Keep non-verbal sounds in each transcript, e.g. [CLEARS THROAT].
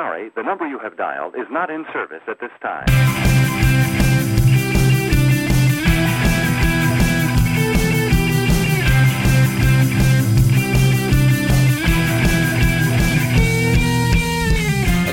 Sorry, the number you have dialed is not in service at this time.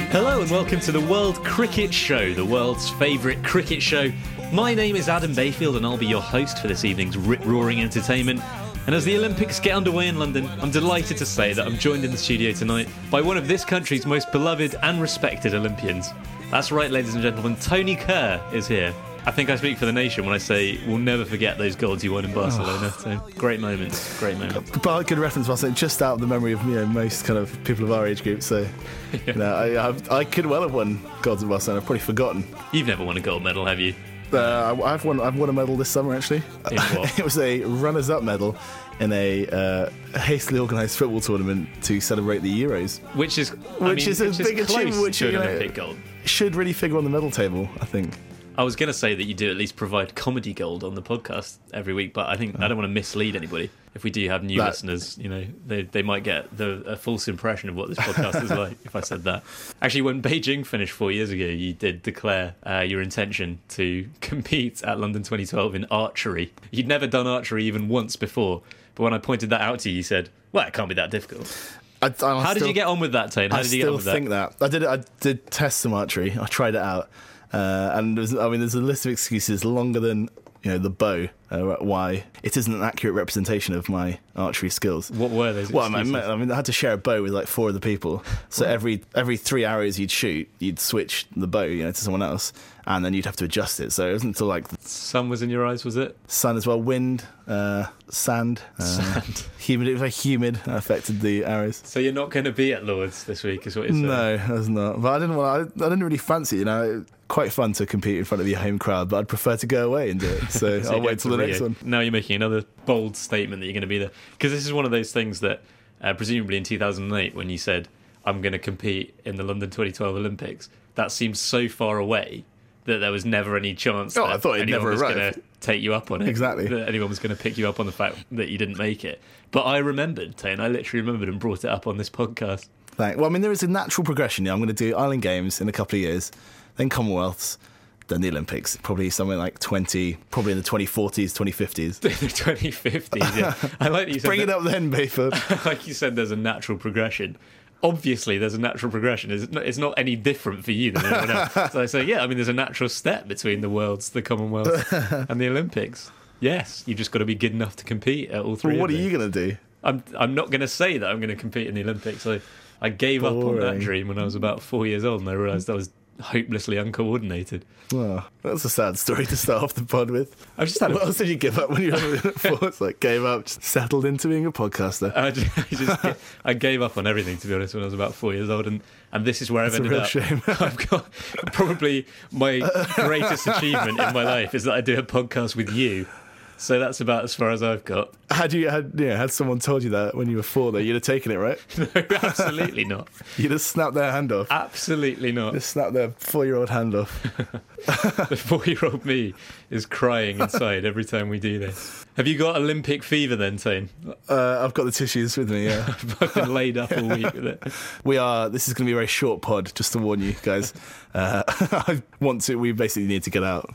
Hello and welcome to the World Cricket Show, the world's favourite cricket show. My name is Adam Bayfield and I'll be your host for this evening's rip roaring entertainment. And as the Olympics get underway in London, I'm delighted to say that I'm joined in the studio tonight by one of this country's most beloved and respected Olympians. That's right, ladies and gentlemen, Tony Kerr is here. I think I speak for the nation when I say we'll never forget those golds you won in Barcelona. Oh. So great moments, great moments. But good reference, it just out of the memory of you know most kind of people of our age group. So, [LAUGHS] you know, I, I, I could well have won golds in Barcelona. I've probably forgotten. You've never won a gold medal, have you? Uh, I've won. I've won a medal this summer actually. [LAUGHS] It was a runners-up medal in a uh, hastily organised football tournament to celebrate the Euros. Which is, I Which mean, is a big achievement, which, you know. Should really figure on the medal table, I think. I was going to say that you do at least provide comedy gold on the podcast every week, but I think I don't want to mislead anybody. If we do have new That- listeners, you know, they, they might get the a false impression of what this podcast is like if I said that. Actually, when Beijing finished four years ago, you did declare uh, your intention to [LAUGHS] compete at London 2012 in archery. You'd never done archery even once before, but when I pointed that out to you, you said, "Well, it can't be that difficult." I, I How did you get on with that, Tane? How I did you get on still with that? think that. I did. I did test some archery. I tried it out, uh, and there's, I mean, there's a list of excuses longer than you know the bow uh, why it isn't an accurate representation of my archery skills. What were those? Well, I mean. I mean, I had to share a bow with like four other people. So every every three arrows you'd shoot, you'd switch the bow, you know, to someone else, and then you'd have to adjust it. So it wasn't until like the sun was in your eyes, was it? sun as well, wind, uh, sand, uh, Sand. humid. It was very humid. Affected the arrows. So you're not going to be at Lords this week, is what you're saying? No, I was not. But I didn't want. I, I didn't really fancy. You know, quite fun to compete in front of your home crowd, but I'd prefer to go away and do it. So, [LAUGHS] So I'll wait till the Rio. next one. Now you're making another bold statement that you're going to be there because this is one of those things that uh, presumably in 2008 when you said I'm going to compete in the London 2012 Olympics, that seems so far away that there was never any chance Oh, that I thought anyone never was Gonna take you up on it. Exactly. That anyone was going to pick you up on the fact that you didn't make it. But I remembered, Tane, I literally remembered and brought it up on this podcast. Thank. Well, I mean, there is a natural progression. Yeah, I'm going to do Island Games in a couple of years, then Commonwealths, then the Olympics. Probably somewhere like 20, probably in the 2040s, 2050s. [LAUGHS] the 2050s, yeah. I like that you said Bring that- it up then, Bayford. [LAUGHS] like you said, there's a natural progression. Obviously, there's a natural progression. It's not, it's not any different for you than anyone else. [LAUGHS] So I say, yeah, I mean, there's a natural step between the worlds, the Commonwealth, and the Olympics. Yes, you've just got to be good enough to compete at all three. Well, what are you going to do? I'm I'm not going to say that I'm going to compete in the Olympics. I I gave up on that dream when I was about four years old, and I realised I was hopelessly uncoordinated. Well, that's a sad story to start off the pod with. I've just had a What else did you give up when you were four? [LAUGHS] It's like gave up, just settled into being a podcaster. I just, [LAUGHS] I, just I gave up on everything to be honest when I was about four years old, and, and this is where I've That's a ended real up. shame. [LAUGHS] I've got probably my greatest achievement in my life is that I do a podcast with you. So that's about as far as I've got. Had you had yeah had someone told you that when you were four, though, you'd have taken it, right? [LAUGHS] No, absolutely not. [LAUGHS] You'd have snapped their hand off. Absolutely not. Just snapped their four-year-old hand off. [LAUGHS] [LAUGHS] The four-year-old me is crying inside every time we do this. Have you got Olympic fever then, Tane? Uh, I've got the tissues with me. Yeah, [LAUGHS] I've been laid up all week with it. we are. This is going to be a very short pod, just to warn you guys. Uh, [LAUGHS] I want to. We basically need to get out.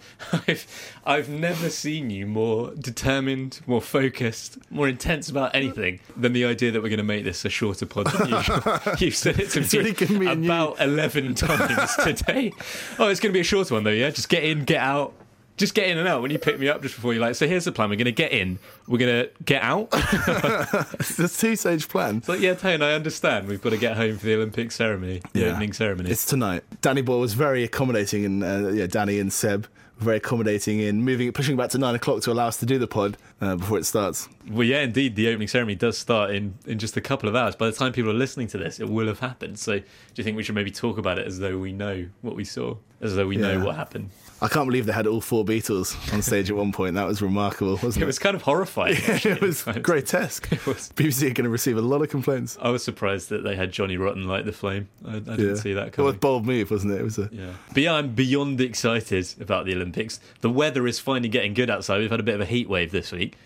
I've, I've never seen you more determined, more focused, more intense about anything than the idea that we're going to make this a shorter pod than usual. You've said it to It's me really given me a new- about 11 times today. Oh, it's going to be a shorter one though, yeah? Just get in, get out. Just get in and out when you pick me up just before you like. So here's the plan: we're going to get in, we're going to get out. [LAUGHS] [LAUGHS] It's a two-stage plan. But yeah, Tane, I understand. We've got to get home for the Olympic ceremony, the Yeah. opening ceremony. It's tonight. Danny Boy was very accommodating, and uh, yeah, Danny and Seb very accommodating in moving, pushing back to nine o'clock to allow us to do the pod. uh, before it starts. Well, yeah, indeed, the opening ceremony does start in, in just a couple of hours. By the time people are listening to this, it will have happened. So, do you think we should maybe talk about it as though we know what we saw, as though we Yeah. know what happened? I can't believe they had all four Beatles on stage at one point. That was remarkable, wasn't It it? was kind of horrifying. [LAUGHS] actually, it was [LAUGHS] grotesque. was. BBC are going to receive a lot of complaints. I was surprised that they had Johnny Rotten light the flame. I, I didn't see that coming. It was a bold move, wasn't it? It was a Yeah. But yeah, I'm beyond excited about the Olympics. The weather is finally getting good outside. We've had a bit of a heat wave this week.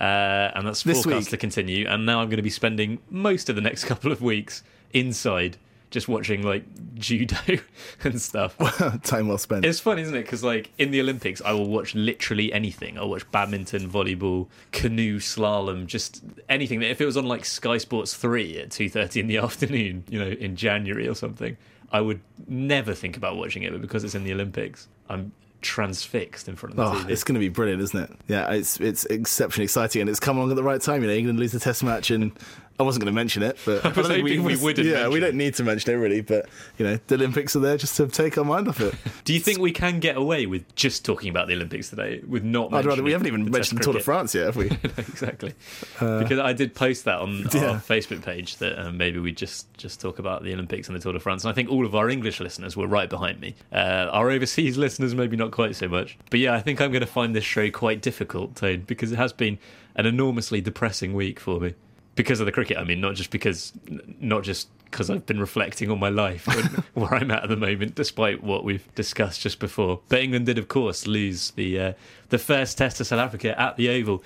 Uh, and that's This forecast week? to continue. And now I'm going to be spending most of the next [LAUGHS] couple of weeks inside just watching like judo [LAUGHS] and stuff. [LAUGHS] time well spent. It's fun, isn't it? Because like in the Olympics, I will watch literally anything. I'll watch badminton, volleyball, canoe, slalom, just anything. If it was on like Sky Sports three at two thirty in the [LAUGHS] afternoon, you know, in January or something, I would never think about watching it. But because it's in the Olympics, I'm transfixed in front of the Oh, TV. it's going to be brilliant, isn't it? Yeah, it's it's exceptionally exciting, and it's come along at the right time. You know, England lose the Test match, and I wasn't going to mention it, but [LAUGHS] I, was think hoping we wouldn't Yeah, we don't need to mention it really, but you know, the Olympics are there just to take our mind off it. [LAUGHS] Do you think we can get away with just talking about the Olympics today, with not? I'd rather we haven't even mentioned the Tour de? France yet, have we? [LAUGHS] exactly. because I did post that on Yeah. our Facebook page that um, maybe we just just talk about the Olympics and the Tour de France. And I think all of our English listeners were right behind me. Uh, our overseas listeners maybe not quite so much. But yeah, I think I'm going to find this show quite difficult, Tone, because it has been an enormously depressing week for me. Because of the cricket, I mean, not just because, not just because I've been reflecting on my life [LAUGHS] where I'm at at the moment, despite what we've discussed just before. But England did, of course, lose the uh, the first Test to South Africa at the Oval.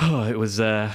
Oh, it was. Uh,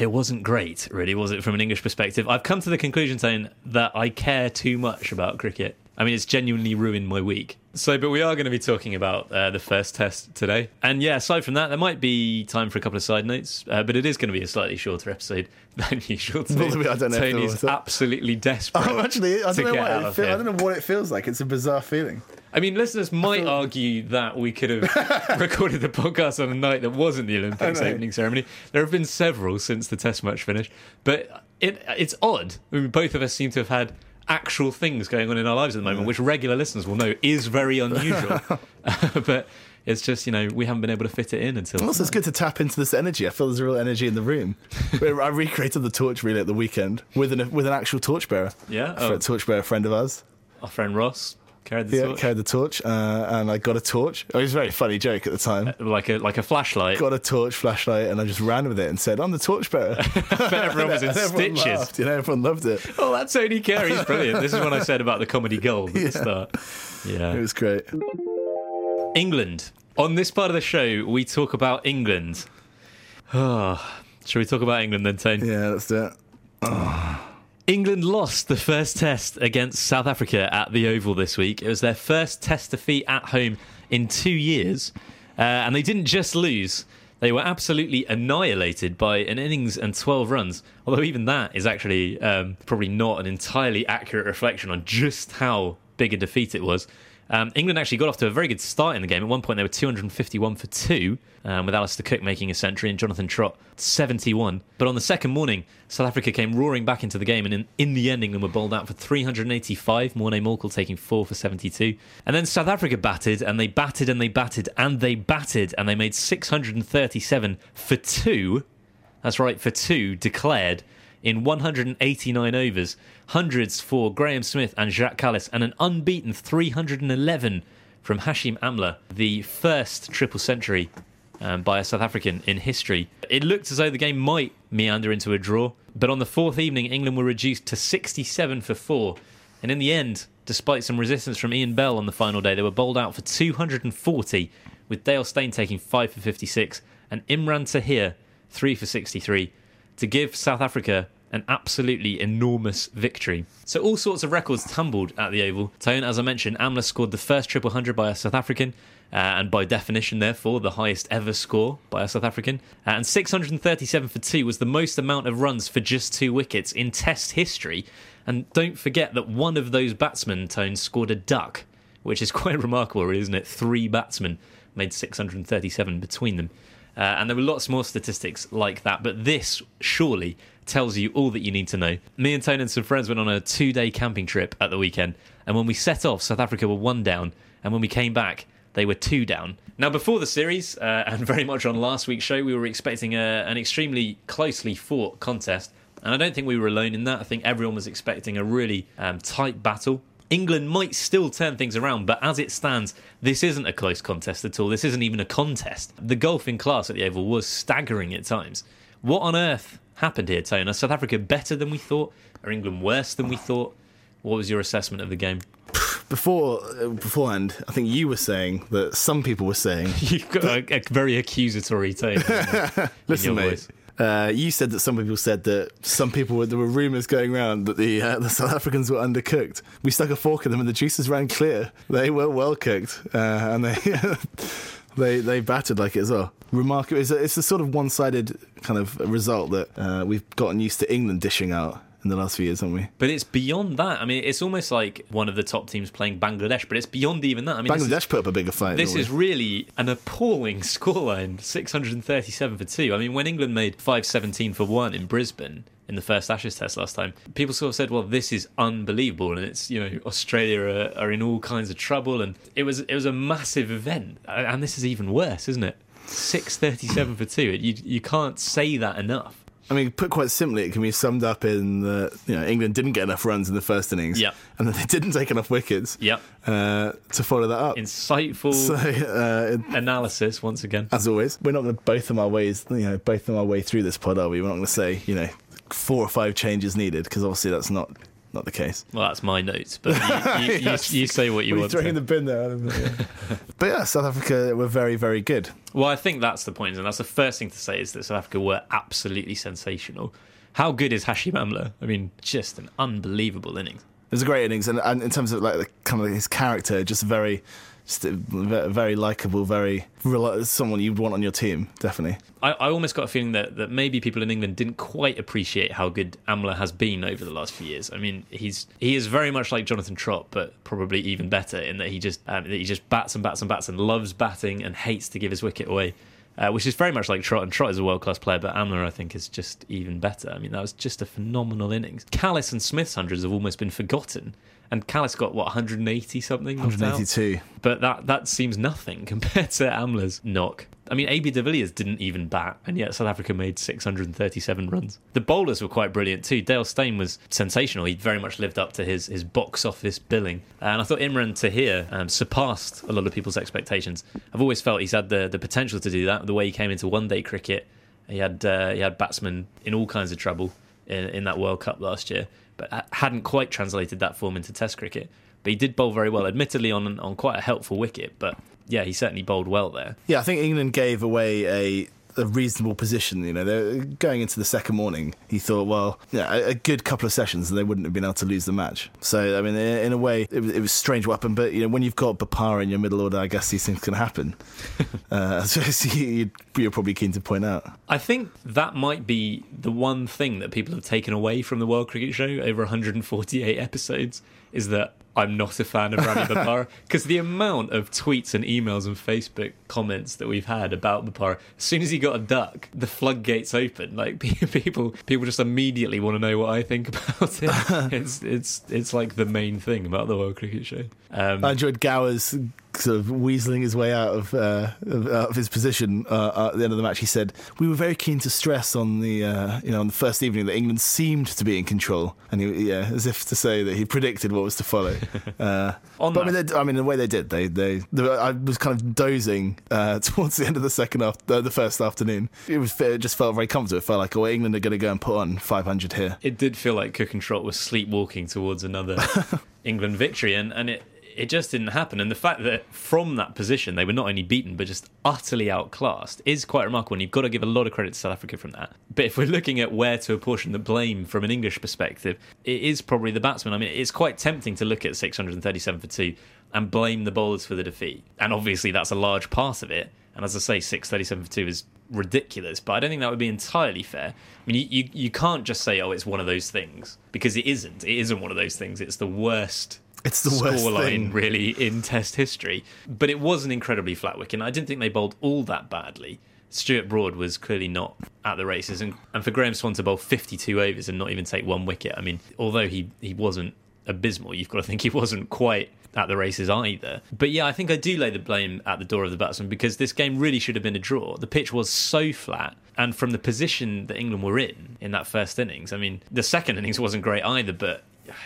it wasn't great, really, was it? From an English perspective, I've come to the conclusion saying that I care too much about cricket. I mean, it's genuinely ruined my week. So, but we are going to be talking about uh, the first test today, and yeah, aside from that, there might be time for a couple of side notes, uh, but it is going to be a slightly shorter episode [LAUGHS] than usual. Well, I don't know Tony's absolutely desperate. I'm actually, I don't know what feel. I don't know what it feels like. It's a bizarre feeling. I mean, listeners might argue that we could have [LAUGHS] recorded the podcast on a night that wasn't the Olympics opening ceremony. There have been several since the Test match finished, but it it's odd. I mean, both of us seem to have had actual things going on in our lives at the moment, which regular listeners will know is very unusual. [LAUGHS] [LAUGHS] but it's just you know we haven't been able to fit it in until. Also, it's good to tap into this energy. I feel there's a real energy in the room. [LAUGHS] I recreated the torch relay at the weekend with an with an actual torchbearer. Yeah? a Oh. torchbearer friend of ours. Our friend Ross carried the Yeah, torch. carried the torch, uh, and I got a torch. It was a very funny joke at the time. like a like a flashlight. Got a torch, flashlight, and I just ran with it and said, "I'm the torchbearer." [LAUGHS] everyone was in [LAUGHS] everyone stitches. laughed, you know, everyone loved it. Oh, that's Tony Carey. He's brilliant. This is what I said about the comedy gold at the [LAUGHS] start. Yeah. It was great. England. On this part of the show, we talk about England. Oh, [SIGHS] shall we talk about England then, Tony? Yeah, let's do it. [SIGHS] [SIGHS] England lost the first test against South Africa at the Oval this week. It was their first test defeat at home in two years. Uh, and they didn't just lose, they were absolutely annihilated by an innings and 12 runs. Although, even that is actually um, probably not an entirely accurate reflection on just how big a defeat it was. Um, England actually got off to a very good start in the game. At one point, they were 251 for two, um, with Alistair Cook making a century and Jonathan Trott 71. But on the second morning, South Africa came roaring back into the game, and in, in the end, England were bowled out for 385. Morne Morkel taking four for 72. And then South Africa batted, and they batted, and they batted, and they batted, and they made 637 for two. That's right, for two declared in 189 overs. Hundreds for Graeme Smith and Jacques Kallis, and an unbeaten 311 from Hashim Amla, the first triple century um, by a South African in history. It looked as though the game might meander into a draw, but on the fourth evening, England were reduced to 67 for four. And in the end, despite some resistance from Ian Bell on the final day, they were bowled out for 240, with Dale Steyn taking 5 for 56 and Imran Tahir 3 for 63 to give South Africa an absolutely enormous victory. So all sorts of records tumbled at the Oval. Tone, as I mentioned, Amla scored the first triple hundred by a South African, uh, and by definition, therefore, the highest ever score by a South African. Uh, and 637 for two was the most amount of runs for just two wickets in Test history. And don't forget that one of those batsmen, Tone, scored a duck, which is [LAUGHS] quite remarkable, isn't it? Three batsmen made 637 between them. Uh, and there were lots more statistics like that, but this surely tells you all that you need to know. Me and Tony and some friends went on a two day camping trip at the weekend, and when we set off, South Africa were one down, and when we came back, they were two down. Now, before the series, uh, [LAUGHS] and very much on last week's show, we were expecting a, an extremely closely fought contest. And I don't think we were alone in that. I think everyone was expecting a really um, tight battle. England might still turn things around, but as it stands, this isn't a close contest at all. This isn't even a contest. The golfing class at the Oval was staggering at times. What on earth happened here, Tony? Are South Africa better than we thought? Are England worse than we thought? What was your assessment of the game? [SIGHS] Before uh, beforehand, I think you were saying that some people were saying. [LAUGHS] You've got a, a very accusatory tone. [LAUGHS] Listen, mate. voice. Uh, you said that some people said that some people were, there were rumours going around that the uh, the South Africans were undercooked. We stuck a fork in them and the juices ran clear. They were well cooked, uh, and they [LAUGHS] they they battered like it as well. Remarkable. It's a, it's a sort of one sided kind of result that uh, we've gotten used to England dishing out in the last few years, haven't we? But it's beyond that. I mean, it's almost like one of the top teams playing Bangladesh, but it's beyond even that. I mean, this is- Bangladesh put up a bigger fight. This is really an appalling [LAUGHS] scoreline 637 for 2. I mean, when England made 517 for 1 in Brisbane in the first Ashes test last time, people sort of said, well, this is unbelievable. And it's, you know, Australia are, are in all kinds of trouble. And it was, it was a massive event. And this is even worse, isn't it? 637 for 2. You, you can't say that enough. I mean, put quite simply, it can be summed up in that you know England didn't get enough runs in the first innings, Yep. and then they didn't take enough wickets, Yep. uh, to follow that up. Insightful So, uh, analysis once again. as always, we're not going to both them our ways, you know, both them our way through this pod, are we? We're not going to say, you know, four or five changes needed because obviously that's not not the case. Well, that's my notes, but [LAUGHS] you, you, you, Yes. you say what you are want. throwing to. in the bin there. Yeah. [LAUGHS] but yeah, South Africa were very, very good. Well, I think that's the point, and that's the first thing to say is that South Africa were absolutely sensational. How good is Hashim Amla? I mean, just an unbelievable innings. It was a great innings, and, and in terms of like the, kind of his character, just very, just a ve- very likable, very someone you'd want on your team, definitely. I, I almost got a feeling that, that maybe people in England didn't quite appreciate how good Amla has been over the last few years. I mean, he's he is very much like Jonathan Trott, but probably even better in that he just um, that he just bats and bats and bats and loves batting and hates to give his wicket away. Uh, which is very much like Trott, and Trott is a world class player, but Amla, I think, is just even better. I mean, that was just a phenomenal innings. Kallis and Smith's hundreds have almost been forgotten, and Kallis got what 180 something, knocked out? 182. But that that seems nothing [LAUGHS] compared to Amla's knock. I mean, AB de Villiers didn't even bat, and yet South Africa made 637 runs. The bowlers were quite brilliant too. Dale Steyn was sensational. He very much lived up to his, his box office billing. And I thought Imran Tahir um, surpassed a lot of people's expectations. I've always felt he's had the, the potential to do that. The way he came into one day cricket, he had uh, he had batsmen in all kinds of trouble in, in that World Cup last year, but hadn't quite translated that form into Test cricket. But he did bowl very well, admittedly on on quite a helpful wicket. But yeah, he certainly bowled well there. Yeah, I think England gave away a a reasonable position. You know, they're going into the second morning. He thought, well, yeah, a, a good couple of sessions, and they wouldn't have been able to lose the match. So, I mean, in, in a way, it was, it was a strange weapon. But you know, when you've got Bopara in your middle order, I guess these things can happen. [LAUGHS] uh, so [LAUGHS] you, you're probably keen to point out. I think that might be the one thing that people have taken away from the World Cricket Show over 148 episodes is that I'm not a fan of Ravi [LAUGHS] Bopara because the amount of tweets and emails and Facebook comments that we've had about Bopara, as soon as he got a duck, the floodgates open. Like [LAUGHS] people, people just immediately want to know what I think [LAUGHS] about it. it's it's it's like the main thing about the World Cricket Show. Um, I enjoyed Gower's sort of weaseling his way out of, uh, of, out of his position uh, at the end of the match. He said, "We were very keen to stress on the uh, you know on the first evening that England seemed to be in control, and he, yeah, as if to say that he predicted what was to follow." [LAUGHS] Uh, On but I mean, they, I mean, the way they did, they they, they I was kind of dozing uh, [LAUGHS] towards the end of the second half, uh, the first afternoon. It was it just felt very comfortable. It felt like, oh, England are going to go and put on 500 here. it did feel like Cook and Trott was sleepwalking towards another [LAUGHS] England victory, and, and it it just didn't happen. And the fact that from that position they were not only beaten but just utterly outclassed is quite remarkable. And you've got to give a lot of credit to South Africa from that. But if we're looking at where to apportion the blame from an English perspective, it is probably the batsman. I mean, it's quite tempting to look at 637 for two and blame the bowlers for the defeat, and obviously that's a large part of it. And as I say, 637 for two is ridiculous, but I don't think that would be entirely fair. I mean, you, you, you can't just say, oh, it's one of those things, because it isn't. It isn't one of those things. It's the worst It's the worst scoreline, thing. really, in Test history. But it was an incredibly flat wicket, and I didn't think they bowled all that badly. Stuart Broad was clearly not at the races, and, and for Graeme Swann to bowl 52 overs and not even take one wicket, I mean, although he, he wasn't abysmal, you've got to think he [LAUGHS] wasn't quite at the races either. But yeah, I think I do lay the blame at the door of the batsman because this game really should have been a draw. The pitch was so flat, and from the position that England were in in that first innings, I mean, the second [LAUGHS] innings wasn't great either, but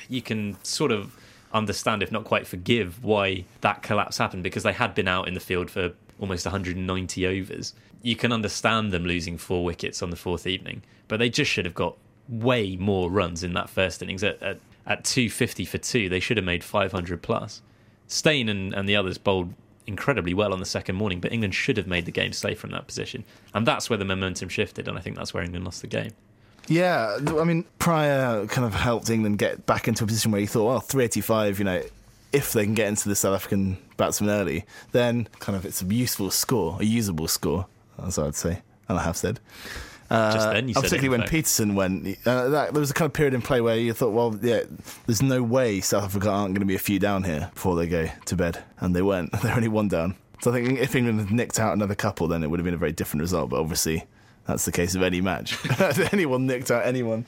you can sort of understand, if not quite forgive, why that collapse happened because they had been out in the field for almost 190 overs. You can understand them losing four wickets on the fourth evening, but they just should have got way more runs in that first innings. At, at, at 250 for two, they should have made 500 plus. Steyn and, and the others bowled incredibly well on the second morning, but England should have made the game safe from that position. And that's where the momentum shifted, and I think that's where England lost the game. Yeah, I mean, Prior kind of helped England get back into a position where you thought, well, 385, you know, if they can get into the South African batsman early, then kind of it's a useful score, a usable score, as I'd say, and I have said. Uh, Just then, you said particularly it, when fact. Pietersen went, uh, that, there was a kind of period in play where you thought, well, yeah, there's no way South Africa aren't going to be a few down here before they go to bed, and they weren't. [LAUGHS] They're only one down. So I think if England had nicked out another couple, then it would have been a very different result. But obviously, that's the case of any match. [LAUGHS] anyone nicked out anyone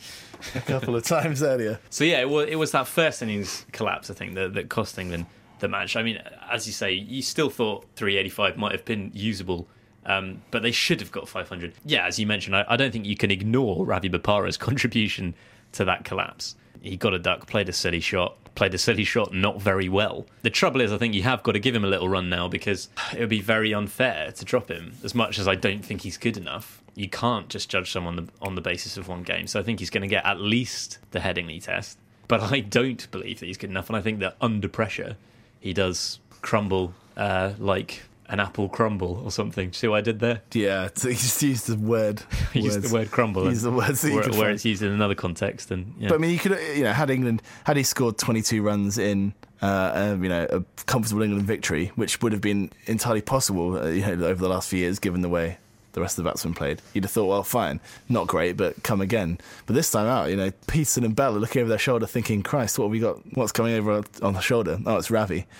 a couple of times earlier. So yeah, it was, it was that first innings collapse, I think, that, that cost England the match. I mean, as you say, you still thought 385 might have been usable, um, but they should have got 500. Yeah, as you mentioned, I, I don't think you can ignore Ravi Bopara's [LAUGHS] contribution to that collapse. He got a duck, played a silly shot, played a silly shot not very well. The trouble is, I think you have got to give him a little run now because it would be very unfair to drop him. As much as I don't think he's good enough, you can't just judge someone on the basis of one game. So I think he's going to get at least the Headingley test. But I don't believe that he's good enough, and I think that under pressure, he does crumble uh, like an apple crumble or something. See what I did there? Yeah, so he just used the word. [LAUGHS] He used the word crumble. Use the words that you where, where it's used in another context. And yeah. But I mean, you could, you know, had England, had he scored 22 runs in, uh, um, you know, a comfortable England victory, which would have been entirely possible, uh, you know, over the last few years, given the way the rest of the batsmen played. You'd have thought, well, fine, not great, but come again. But this time out, you know, Pietersen and Bell are looking over their shoulder, thinking, Christ, what have we got? What's coming over on the shoulder? Oh, it's Ravi. [LAUGHS]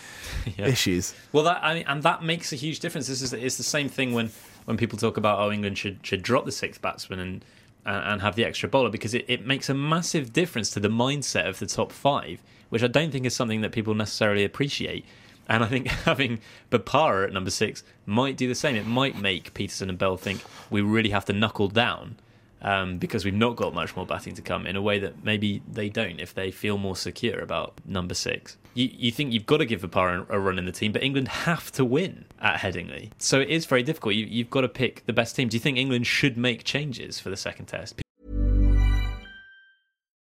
Yeah. Issues. Well, that I mean, and that makes a huge difference. This is it's the same thing when when people talk about oh England should should drop the sixth batsman and uh, and have the extra bowler because it, it makes a massive difference to the mindset of the top five, which I don't think is something that people necessarily appreciate. And I think [LAUGHS] having Bopara at number six might do the same. It might make Pietersen and Bell think we really have to knuckle down um, because we've not got much more batting to come in a way that maybe they don't if they feel more secure about number six. You, you think you've got to give Bopara a run in the team, but England have to win at Headingley. So it is very difficult. You, you've got to pick the best team. Do you think England should make changes for the second test?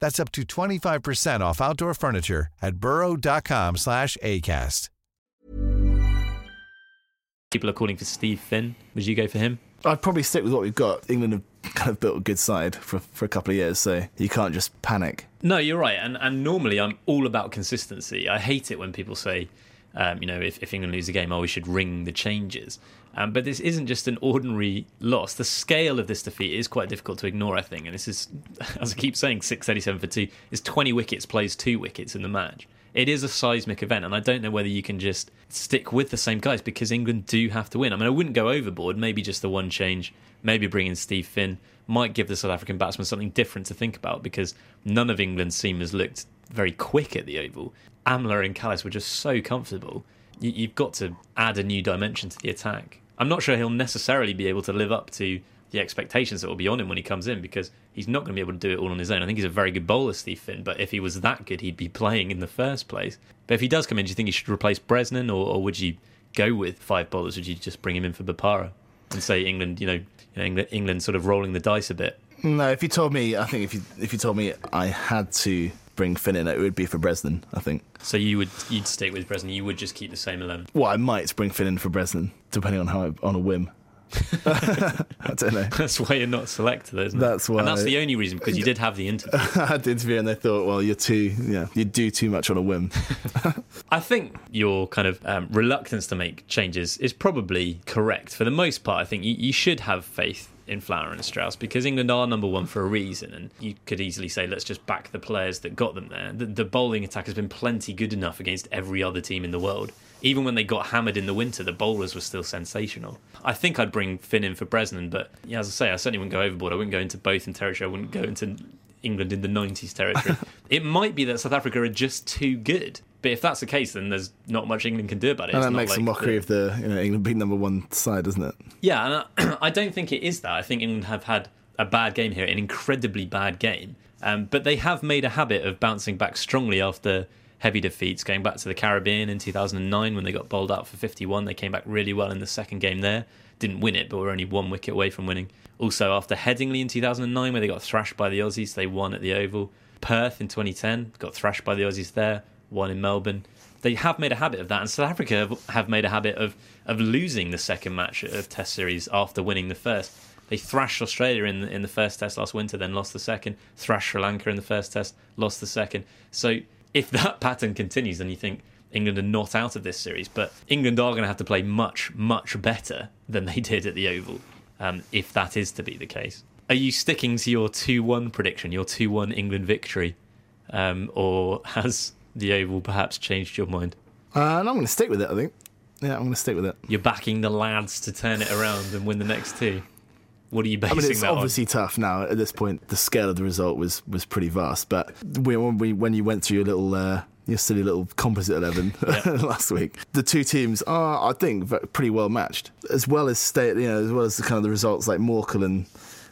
That's up to 25% off outdoor furniture at burrow.com slash ACAST. People are calling for Steve Finn. Would you go for him? I'd probably stick with what we've got. England have kind of built a good side for, for a couple of years, so you can't just panic. No, you're right. And and normally I'm all about consistency. I hate it when people say, um, you know, if, if England lose a game, oh, we should ring the changes. Um, but this isn't just an ordinary loss. The scale of this defeat is quite difficult to ignore, I think. And this is, [LAUGHS] as I keep saying, 687 for two is 20 wickets, plays two wickets in the match. It is a seismic event, and I don't know whether you can just stick with the same guys because England do have to win. I mean, I wouldn't go overboard. Maybe just the one change, maybe bring in Steve Finn might give the South African batsman something different to think about because none of England's seamers looked very quick at the Oval. Amla and Kallis were just so comfortable. You, you've got to add a new dimension to the attack. I'm not sure he'll necessarily be able to live up to the expectations that will be on him when he comes in because he's not going to be able to do it all on his own. I think he's a very good bowler, Steve Finn, but if he was that good, he'd be playing in the first place. But if he does come in, do you think he should replace Bresnan or, or would you go with five bowlers? Would you just bring him in for Bopara and say England, you know England, England sort of rolling the dice a bit? No, if you told me, I think if you if you told me I had to bring Finn in, it would be for Bresnan. I think. So you would you'd stick with Bresnan. You would just keep the same eleven. Well, I might bring Finn in for Bresnan, depending on how I, on a whim. [LAUGHS] I don't know. That's why you're not selected, isn't it? That's why- And that's the only reason because you did have the interview. [LAUGHS] I had the interview and they thought, well, you're too, yeah, you do too much on a whim. [LAUGHS] I think your kind of um, reluctance to make changes is probably correct. For the most part, I think you, you should have faith in Flower and Strauss because England are number one for a reason. And you could easily say, let's just back the players that got them there. The, the bowling attack has been plenty good enough against every other team in the world. Even when they got hammered in the winter, the bowlers were still sensational. I think I'd bring Finn in for Bresnan, but yeah, as I say, I certainly wouldn't go overboard. I wouldn't go into both in territory. I wouldn't go into England in the 90s territory. [LAUGHS] it might be that South Africa are just too good. But if that's the case, then there's not much England can do about it. and It's that not makes a mockery the- of the, you know, England being number one side, doesn't it? Yeah, and I, [CLEARS THROAT] I don't think it is that. I think England have had a bad game here, an incredibly bad game. Um, but they have made a habit of bouncing back strongly after heavy defeats, going back to the Caribbean in 2009 when they got bowled out for 51. They came back really well in the second game there. Didn't win it, but were only one wicket away from winning. Also, after Headingley in 2009, where they got thrashed by the Aussies, they won at the Oval. Perth in 2010 got thrashed by the Aussies there, won in Melbourne. They have made a habit of that, and South Africa have, have made a habit of of losing the second match of Test series after winning the first. They thrashed Australia in the, in the first Test last winter, then lost the second. Thrashed Sri Lanka in the first Test, lost the second. So if [LAUGHS] that pattern continues, then you think England are not out of this series. But England are going to have to play much, much better than they [LAUGHS] did at the Oval, um, if that is to be the case. Are you sticking to your 2 1 prediction, your 2 1 England victory? Um, or [LAUGHS] has the Oval perhaps changed your mind? Uh, and I'm going to stick with it, I think. Yeah, I'm going to stick with it. You're backing the lads to turn it around and win the next two. What are you basing I mean, it's obviously tough now. At this point, the scale of the result was was pretty vast. But we, when we when you went through your little uh, your silly little composite eleven [LAUGHS] last week, the two teams are, I think, pretty well matched. As well as state, you know, as well as the kind of the results like Morkel and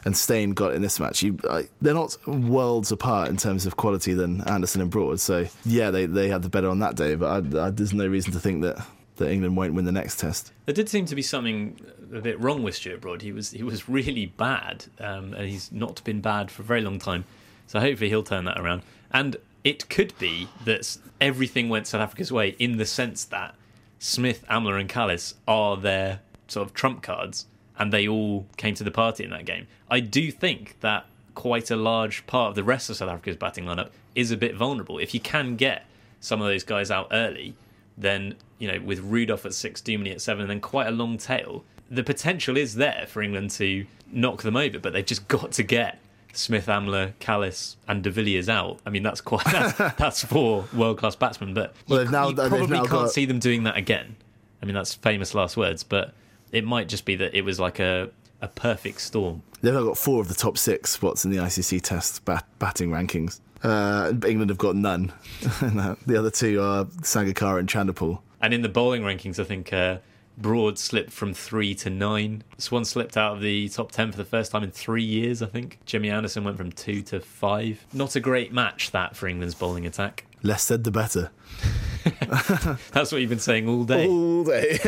and Steyn got in this match. You, they're not worlds apart in terms of quality than Anderson and Broad. So yeah, they they had the better on that day. But I, I, there's no reason to think that that England won't win the next test. There did seem to be something a bit wrong with Stuart Broad. He was he was really bad, um, and he's not been bad for a very long time. So hopefully he'll turn that around. And it could be that everything went South Africa's way in the sense that Smith, Amla, and Kallis are their sort of trump cards, and they all came to the party in that game. I do think that quite a large part of the rest of South Africa's batting lineup is a bit vulnerable. If you can get some of those guys out early, then you know with Rudolph at six, Duminy at seven, and then quite a long tail, the potential is there for England to knock them over. But they've just [LAUGHS] got to get Smith, Amla, Kallis, and De Villiers out. I mean, that's quite [LAUGHS] that's, that's four world class batsmen. But Well, you, now- you probably can't got- see them doing that again. I mean, that's famous last words, but it might just be that it was like a a perfect storm. They've now got four of the top six spots in the ICC Test bat- batting rankings. Uh, England have got none. [LAUGHS] The other two are Sangakkara and Chanderpaul. And in the bowling rankings, I think uh, Broad slipped from three to nine. Swann slipped out of the top 10 for the first time in three years, I think. Jimmy Anderson went from two to five. Not a great match, that, for England's bowling attack. Less said, the better. [LAUGHS] [LAUGHS] That's what you've been saying all day. All day.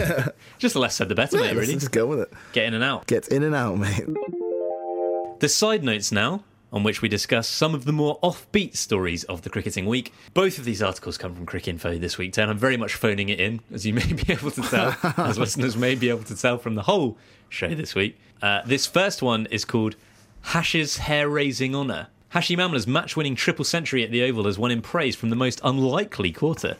Just the less said, the better, mate, really. just go with it. Get in and out. Get in and out, mate. The side notes now, on which we discuss some of the more offbeat stories of the cricketing week. Both of these articles come from Cricinfo this week, and I'm very much phoning it in, as you [LAUGHS] may be able to tell, [LAUGHS] as listeners may be able to tell from the whole show this week. Uh, this first one is called Hash's Hair Raising Honour. Hashim Amla's match winning triple century at the Oval has won him praise from the most unlikely quarter.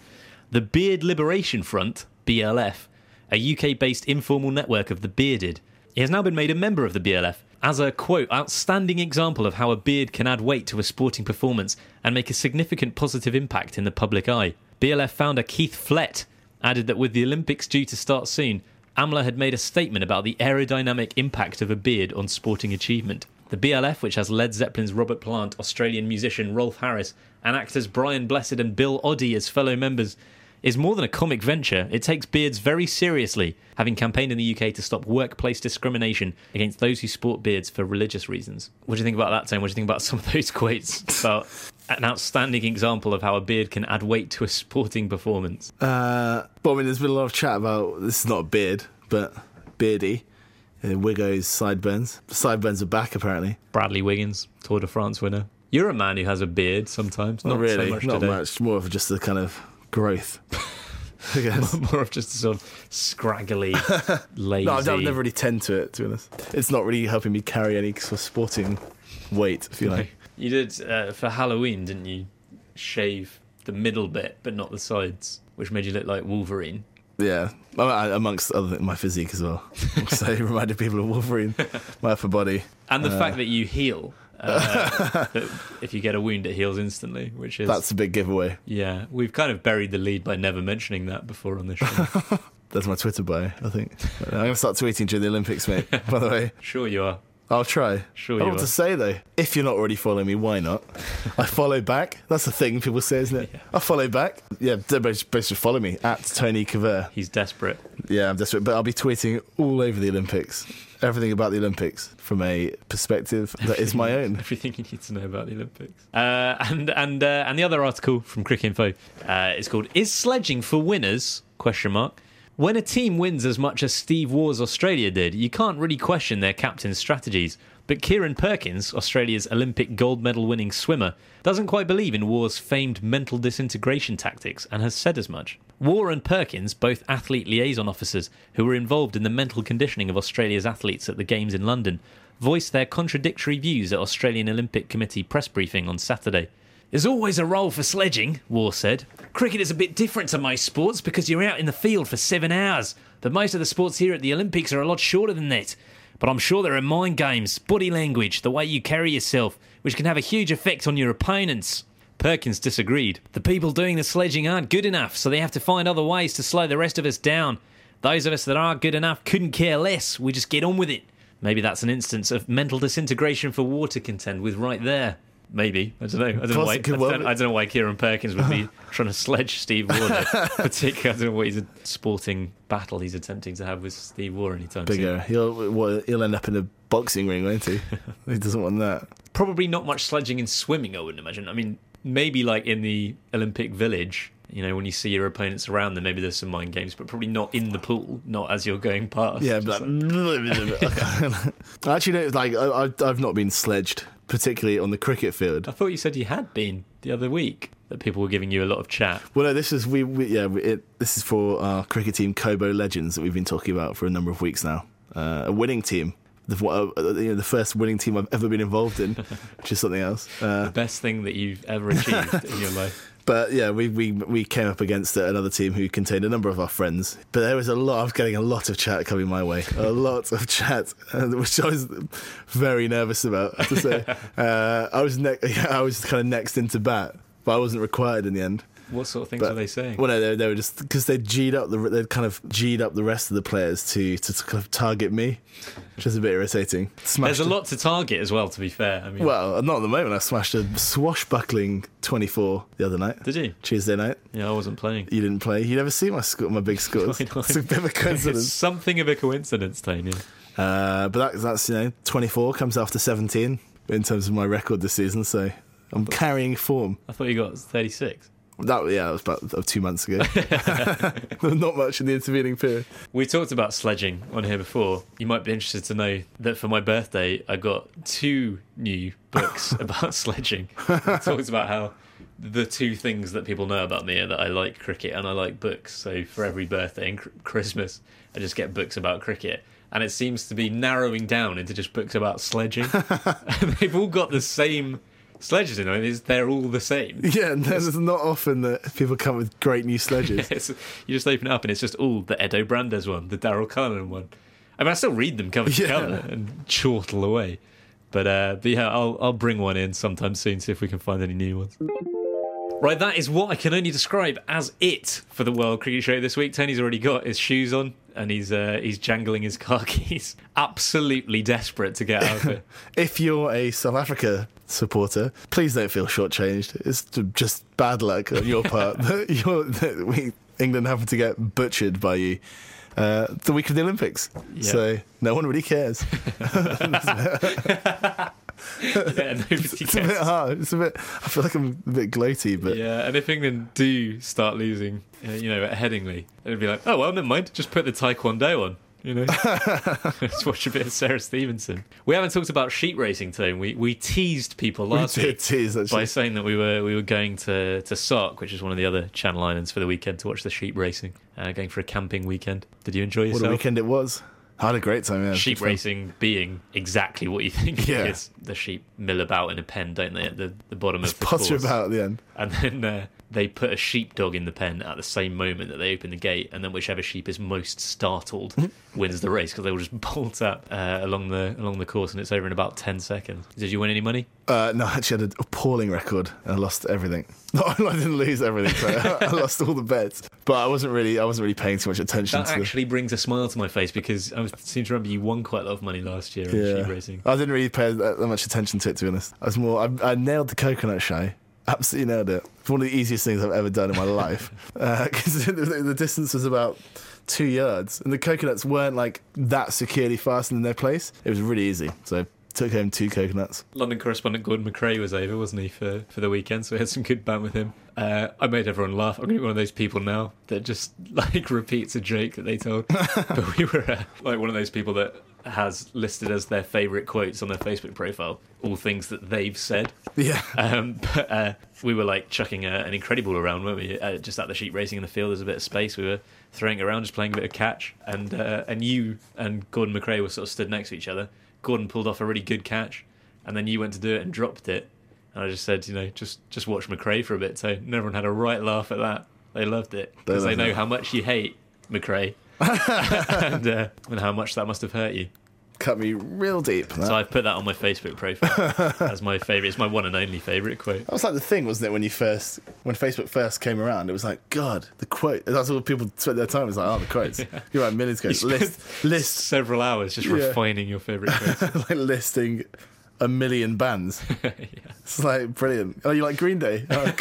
The Beard Liberation Front, BLF, a UK based informal network of the bearded. He has now been made a member of the BLF as a quote outstanding example of how a beard can add weight to a sporting performance and make a significant positive impact in the public eye. BLF founder Keith Flett added that with the Olympics due to start soon, Amla had made a statement about the aerodynamic impact of a beard on sporting achievement. The BLF, which has Led Zeppelin's Robert Plant, Australian musician Rolf Harris, and actors Brian Blessed and Bill Oddie as fellow members, is more than a comic venture. It takes beards very seriously, having campaigned in the UK to stop workplace discrimination against those who sport beards for religious reasons. What do you think about that, Tone? What do you think about some of those [LAUGHS] quotes about an outstanding example of how a beard can add weight to a sporting performance? Uh, but I mean, there's been a lot of chat about this is not a beard, but beardy. Uh, Wiggo's sideburns. Sideburns are back apparently. Bradley Wiggins, Tour de France winner. You're a man who has a beard sometimes. Not, Not really, so much not today. much. More of just a kind of growth. [LAUGHS] I guess. [LAUGHS] More of just a sort of scraggly, [LAUGHS] lazy. No, I've, I've never really tend to it. To be honest, it's not really helping me carry any sort of sporting weight. If you like. You did uh, for Halloween, didn't you? Shave the middle bit, but not the sides, which made you look like Wolverine. Yeah, I- I- amongst other things, my physique as well. so it reminded people of Wolverine, my upper body. And the Uh. fact that you heal. Uh, [LAUGHS] if you get a wound, it heals instantly, which is That's a big giveaway. yeah. We've kind of buried the lead by never mentioning that before on this show. [LAUGHS] That's my Twitter bio, I think. I'm going to start tweeting during the Olympics, mate. By the way, [LAUGHS] sure, you are. I'll try. Sure I you don't what are. to say though. If you're not already following me, why not? I follow back. That's the thing people say, isn't it? I follow back. Yeah, supposed to follow me at Tony Caver. He's desperate. Yeah, I'm desperate, but I'll be tweeting all over the Olympics. Everything about the Olympics from a perspective that is my own. Everything you need to know about the Olympics. Uh, and and uh, and the other article from Cricinfo uh, is called "Is sledging for winners?" Question mark. When a team wins as much as Steve Waugh's Australia did, you can't really question their captain's strategies. But Kieren Perkins, Australia's Olympic gold medal winning swimmer, doesn't quite believe in Waugh's famed mental disintegration tactics and has said as much. Waugh and Perkins, both athlete liaison officers who were involved in the mental conditioning of Australia's athletes at the Games in London, voiced their contradictory views at Australian Olympic Committee press briefing on Saturday. There's always a role for sledging, Waugh said. Cricket is a bit different to most sports because you're out in the field for seven hours, but most of the sports here at the Olympics are a lot shorter than that. But I'm sure there are mind games, body language, the way you carry yourself, which can have a huge effect on your opponents. Perkins disagreed. The people doing the sledging aren't good enough, so they have to find other ways to slow the rest of us down. Those of us that are good enough couldn't care less. We just get on with it. Maybe that's an instance of mental disintegration for Waugh to contend with right there. Maybe I don't know. I don't know why. I don't, I don't know why Kieren Perkins would be [LAUGHS] trying to sledge Steve there. [LAUGHS] Particularly, I don't know what he's a sporting battle he's attempting to have with Steve Waugh anytime soon. Bigger. He'll, well, he'll end up in a boxing ring, won't he? [LAUGHS] he doesn't want that. Probably not much sledging and swimming. I wouldn't imagine. I mean, maybe like in the Olympic Village. You know, when you see your opponents around them, maybe there's some mind games, but probably not in the pool, not as you're going past. Yeah, but like- I actually don't like. I, I- I've not been sledged, particularly on the cricket field. I thought you said you had been the other week. That people were giving you a lot of chat. Well, no, this is we, we yeah. It, this is for our cricket team, Kobo Legends, that we've been talking about for a number of weeks now. Uh, a winning team, the, uh, you know, the first winning team I've ever been involved in, [LAUGHS] which is something else. Uh, Best thing that you've ever achieved in your life. [LAUGHS] But yeah, we, we we came up against another team who contained a number of our friends. But there was a lot. I was getting a lot of chat coming my way. A [LAUGHS] lot of chat, uh, which I was very nervous about. I have to say, uh, I was ne- I was kind of next into bat, but I wasn't required in the end. What sort of things But, were they saying? Well, no, they, they were just because they G'd up the they kind of G'd up the rest of the players to to kind of target me, which is a bit irritating. Smashed There's a lot to target as well. To be fair, I mean, Well, not at the moment. I smashed a swashbuckling 24 the other night. did you? Tuesday night. Yeah, I wasn't playing. You didn't play. You never see my score, my big scores. [LAUGHS] It's a bit of a It's coincidence. something of a coincidence, Tony. uh, but that, that's you know, 24 comes after 17 in terms of my record this season. So I'm carrying form. I thought you got 36. That yeah, that was about two months ago. [LAUGHS] Not much in the intervening period. We talked about sledging on here before. You might be interested to know that for my birthday, I got two new books [LAUGHS] about sledging. It talks about how the two things that people know about me are that I like cricket and I like books. So for every birthday and Christmas, I just get books about cricket. And it seems to be narrowing down into just books about sledging. and [LAUGHS] they've all got the same sledges in them. It's- They're all the same. [LAUGHS] Yeah, and there's not often that people come with great new sledges. [LAUGHS] It's, you just open it up and it's just all the Eddo Brandes one, the Daryl Cullinan one. I mean, I still read them cover to Yeah. cover and chortle away. But, uh, but yeah, I'll, I'll bring one in sometime soon, see if we can find any new ones. Right, that is what I can only describe as it for the World Cricket Show this week. Tony's already got his shoes on and he's uh, he's jangling his car [LAUGHS] keys, absolutely desperate to get out of it. [LAUGHS] if you're a South Africa supporter, please don't feel shortchanged. It's just bad luck on your part. [LAUGHS] that we England happen to get butchered by you uh, the week of the Olympics. Yeah. So no one really cares. [LAUGHS] yeah, [LAUGHS] It's a bit hard. It's a bit. I feel like I'm a bit gloaty, but Yeah, and if England do start losing, uh, you know, at Headingley, it'd be like, oh well, never mind, just put the Taekwondo on. You know, [LAUGHS] just watch a bit of Sarah Stevenson. We haven't talked about sheep racing today. We we teased people we last did week tease by saying that we were we were going to to Sark, which is one of the other Channel Islands, for the weekend to watch the sheep racing. Uh, going for a camping weekend. Did you enjoy What yourself? a weekend it was. I had a great time. Yeah, sheep fun. racing being exactly what you [LAUGHS] think Yeah. it is. The sheep mill about in a pen, don't they, at the, the bottom of the Potter course. about at the end. And then uh, they put a sheepdog in the pen at the same moment that they open the gate, and then whichever sheep is most startled wins the race because they will just [LAUGHS] bolt up uh, along the along the course, and it's over in about ten seconds. Did you win any money? Uh, no, I actually had an appalling record. And I lost everything. [LAUGHS] No, I didn't lose everything. So [LAUGHS] I lost all the bets. But I wasn't really, I wasn't really paying too much attention That to the. actually brings a smile to my face because I seem to remember you won quite a lot of money last year in Yeah, sheep racing. I didn't really pay that, that much attention to it. To be honest, I was more. I, I nailed the coconut shy. Absolutely nailed it. It's one of the easiest things I've ever done in my [LAUGHS] life. Because [LAUGHS] the, the distance was about two yards, and the coconuts weren't like that securely fastened in their place. It was really easy. So I took home two coconuts. London correspondent Gordon McRae was over, wasn't he, for, for the weekend? So we had some good banter with him. Uh, I made everyone laugh. I'm going to be one of those people now that just [LAUGHS] like repeats a joke that they told. but we were uh, like one of those people that has listed as their favourite quotes on their Facebook profile all things that they've said. Yeah. Um, but uh, we were like chucking a, an incredible around, weren't we? Uh, just at the sheep racing in the field, there's a bit of space. We were throwing it around, just playing a bit of catch, and uh, and you and Gordon McRae were sort of stood next to each other. Gordon pulled off a really good catch, and then you went to do it and dropped it. And I just said, you know, just just watch McRae for a bit. So everyone had a right laugh at that. They loved it because they, know it. how much you hate McRae and [LAUGHS] uh, and how much that must have hurt you. Cut me real deep. that. So I've put that on my Facebook profile [LAUGHS] as my favourite. It's my one and only favourite quote. That was like the thing, wasn't it? When you first, when Facebook first came around, it was like, God, the quote. That's what people spent their time. It was like, oh, the quotes. [LAUGHS] You're right, millions quotes. You List, list, several hours just Yeah. refining your favourite quotes. like listing a million bands. It's like brilliant. Oh, you like Green Day? Oh, like,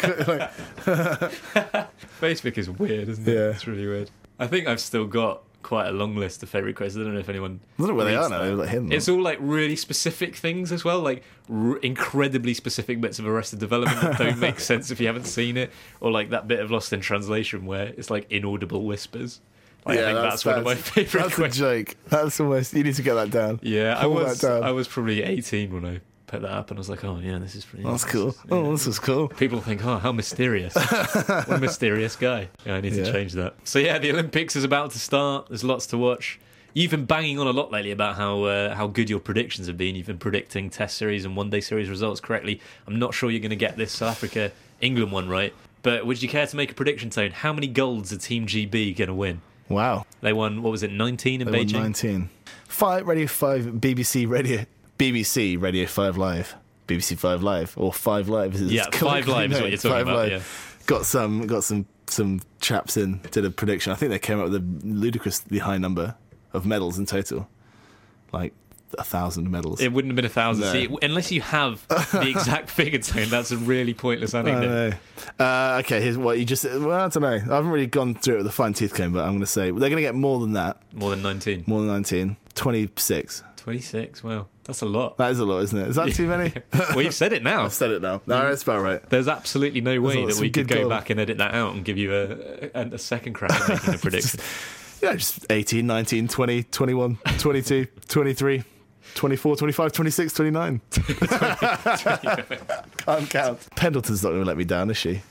Facebook is weird, isn't it? Yeah. It's really weird. I think I've still got quite a long list of favourite quotes. I don't know if anyone. I don't know where they are now. like hidden. It's all like really specific things as well, like r- incredibly specific bits of Arrested Development that don't make [LAUGHS] sense if you haven't seen it, or like that bit of Lost in Translation where it's like inaudible whispers. Like, I think that's, one of my favourite That's a quotes. joke. That's almost. You need to get that down. Yeah, I Pull was down. I was probably 18 when I put that up, and I was like, oh yeah, this is pretty. That's cool. Oh, this is cool. People think, oh, how mysterious. what a [LAUGHS] mysterious guy. Yeah, I need to change that. So, yeah, the Olympics is about to start. There's lots to watch. You've been banging on a lot lately about how uh, how good your predictions have been. You've been predicting Test series and One Day series results correctly. I'm not sure you're going to get this South Africa England one right, but would you care to make a prediction, Tone? How many golds are Team GB going to win? Wow. They won, what was it, 19 in They won Beijing? 19. Five Radio 5 BBC Radio BBC Radio 5 Live. BBC 5 Live or 5 Live is Yeah, [LAUGHS] Five Live is what [LAUGHS] you're talking Five about, Live. yeah. Got some got some some chaps in did a prediction. I think they came up with a ludicrously high number of medals in total. Like a thousand medals. It wouldn't have been a thousand. No. See, unless you have the [LAUGHS] exact figure tone, that's a really pointless I anecdote. Uh, okay, here's what you just. Well, I don't know. I haven't really gone through it with a fine tooth comb, but I'm going to say they're going to get more than that. More than 19. More than 19. 26. 26, Well, That's a lot. That is a lot, isn't it? Is that too many? [LAUGHS] well, you've said it now. I've said it now. No, that's about right. There's absolutely no way that we could go goal. back and edit that out and give you a, a, a second crack at making a [LAUGHS] [LAUGHS] prediction. Yeah, just 18, 19, 20, 21, 22, 23, 24, 25, 26, 29. Can't count. Pendleton's not going to let me down, is she?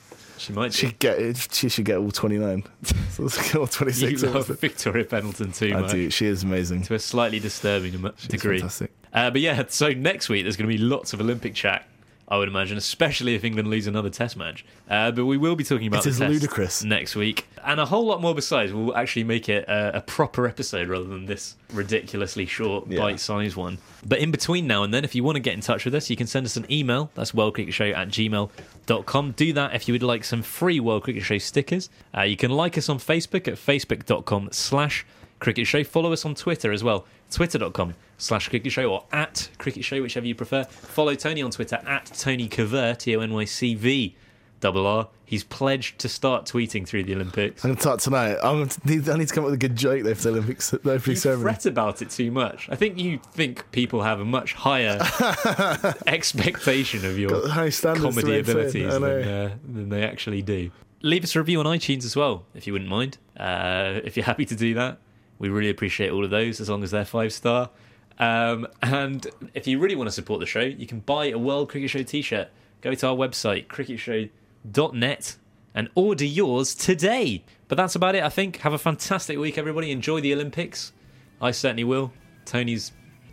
She might She get. She should get all 29. So [LAUGHS] [LAUGHS] let's get all You 26. love. Victoria Pendleton too I do. She is amazing. To a slightly disturbing am- She's degree. fantastic. Uh, but yeah, so next week there's going to be lots of Olympic chat, I would imagine, especially if England lose another Test match. Uh, but we will be talking about It is ludicrous. next week, and a whole lot more besides. We'll actually make it a, a proper episode rather than this ridiculously short, Yeah. bite-sized one. But in between now and then, if you want to get in touch with us, you can send us an email. That's worldcricketshow at gmail.com. Do that if you would like some free World Cricket Show stickers. Uh, you can like us on Facebook at facebook.com slash cricket show. Follow us on Twitter as well, twitter.com slash cricket show or at cricket show, whichever you prefer. Follow Tony on Twitter at Tony Cover, T O N Y C V. double R. He's pledged to start tweeting through the Olympics. I'm going to start tonight. I'm going to need, I need to come up with a good joke there for the Olympics, the Olympic You fret about it too much. I think you think people have a much higher [LAUGHS] expectation of your Got high standards to comedy abilities than, uh, than they actually do. Leave us a review on iTunes as well, if you wouldn't mind. Uh, if you're happy to do that, we really appreciate all of those, as long as they're five star. Um, and if you really want to support the show, you can buy a World Cricket Show t-shirt. Go to our website, cricketshow.net, and order yours today. But that's about it, I think. Have a fantastic week, everybody. Enjoy the Olympics. I certainly will. Tony's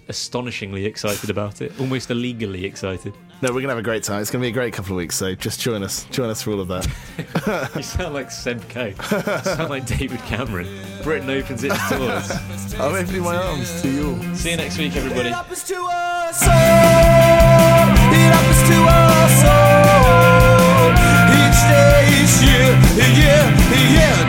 astonishingly excited about it, almost illegally excited. No, we're going to have a great time. It's going to be a great couple of weeks, so just join us. Join us for all of that. [LAUGHS] You sound like Seb Coe. You sound like David Cameron. Britain opens its doors. [LAUGHS] I'm opening my arms to you all. See you next week, everybody. It happens to us all. It happens to us all. Each day, each year, yeah,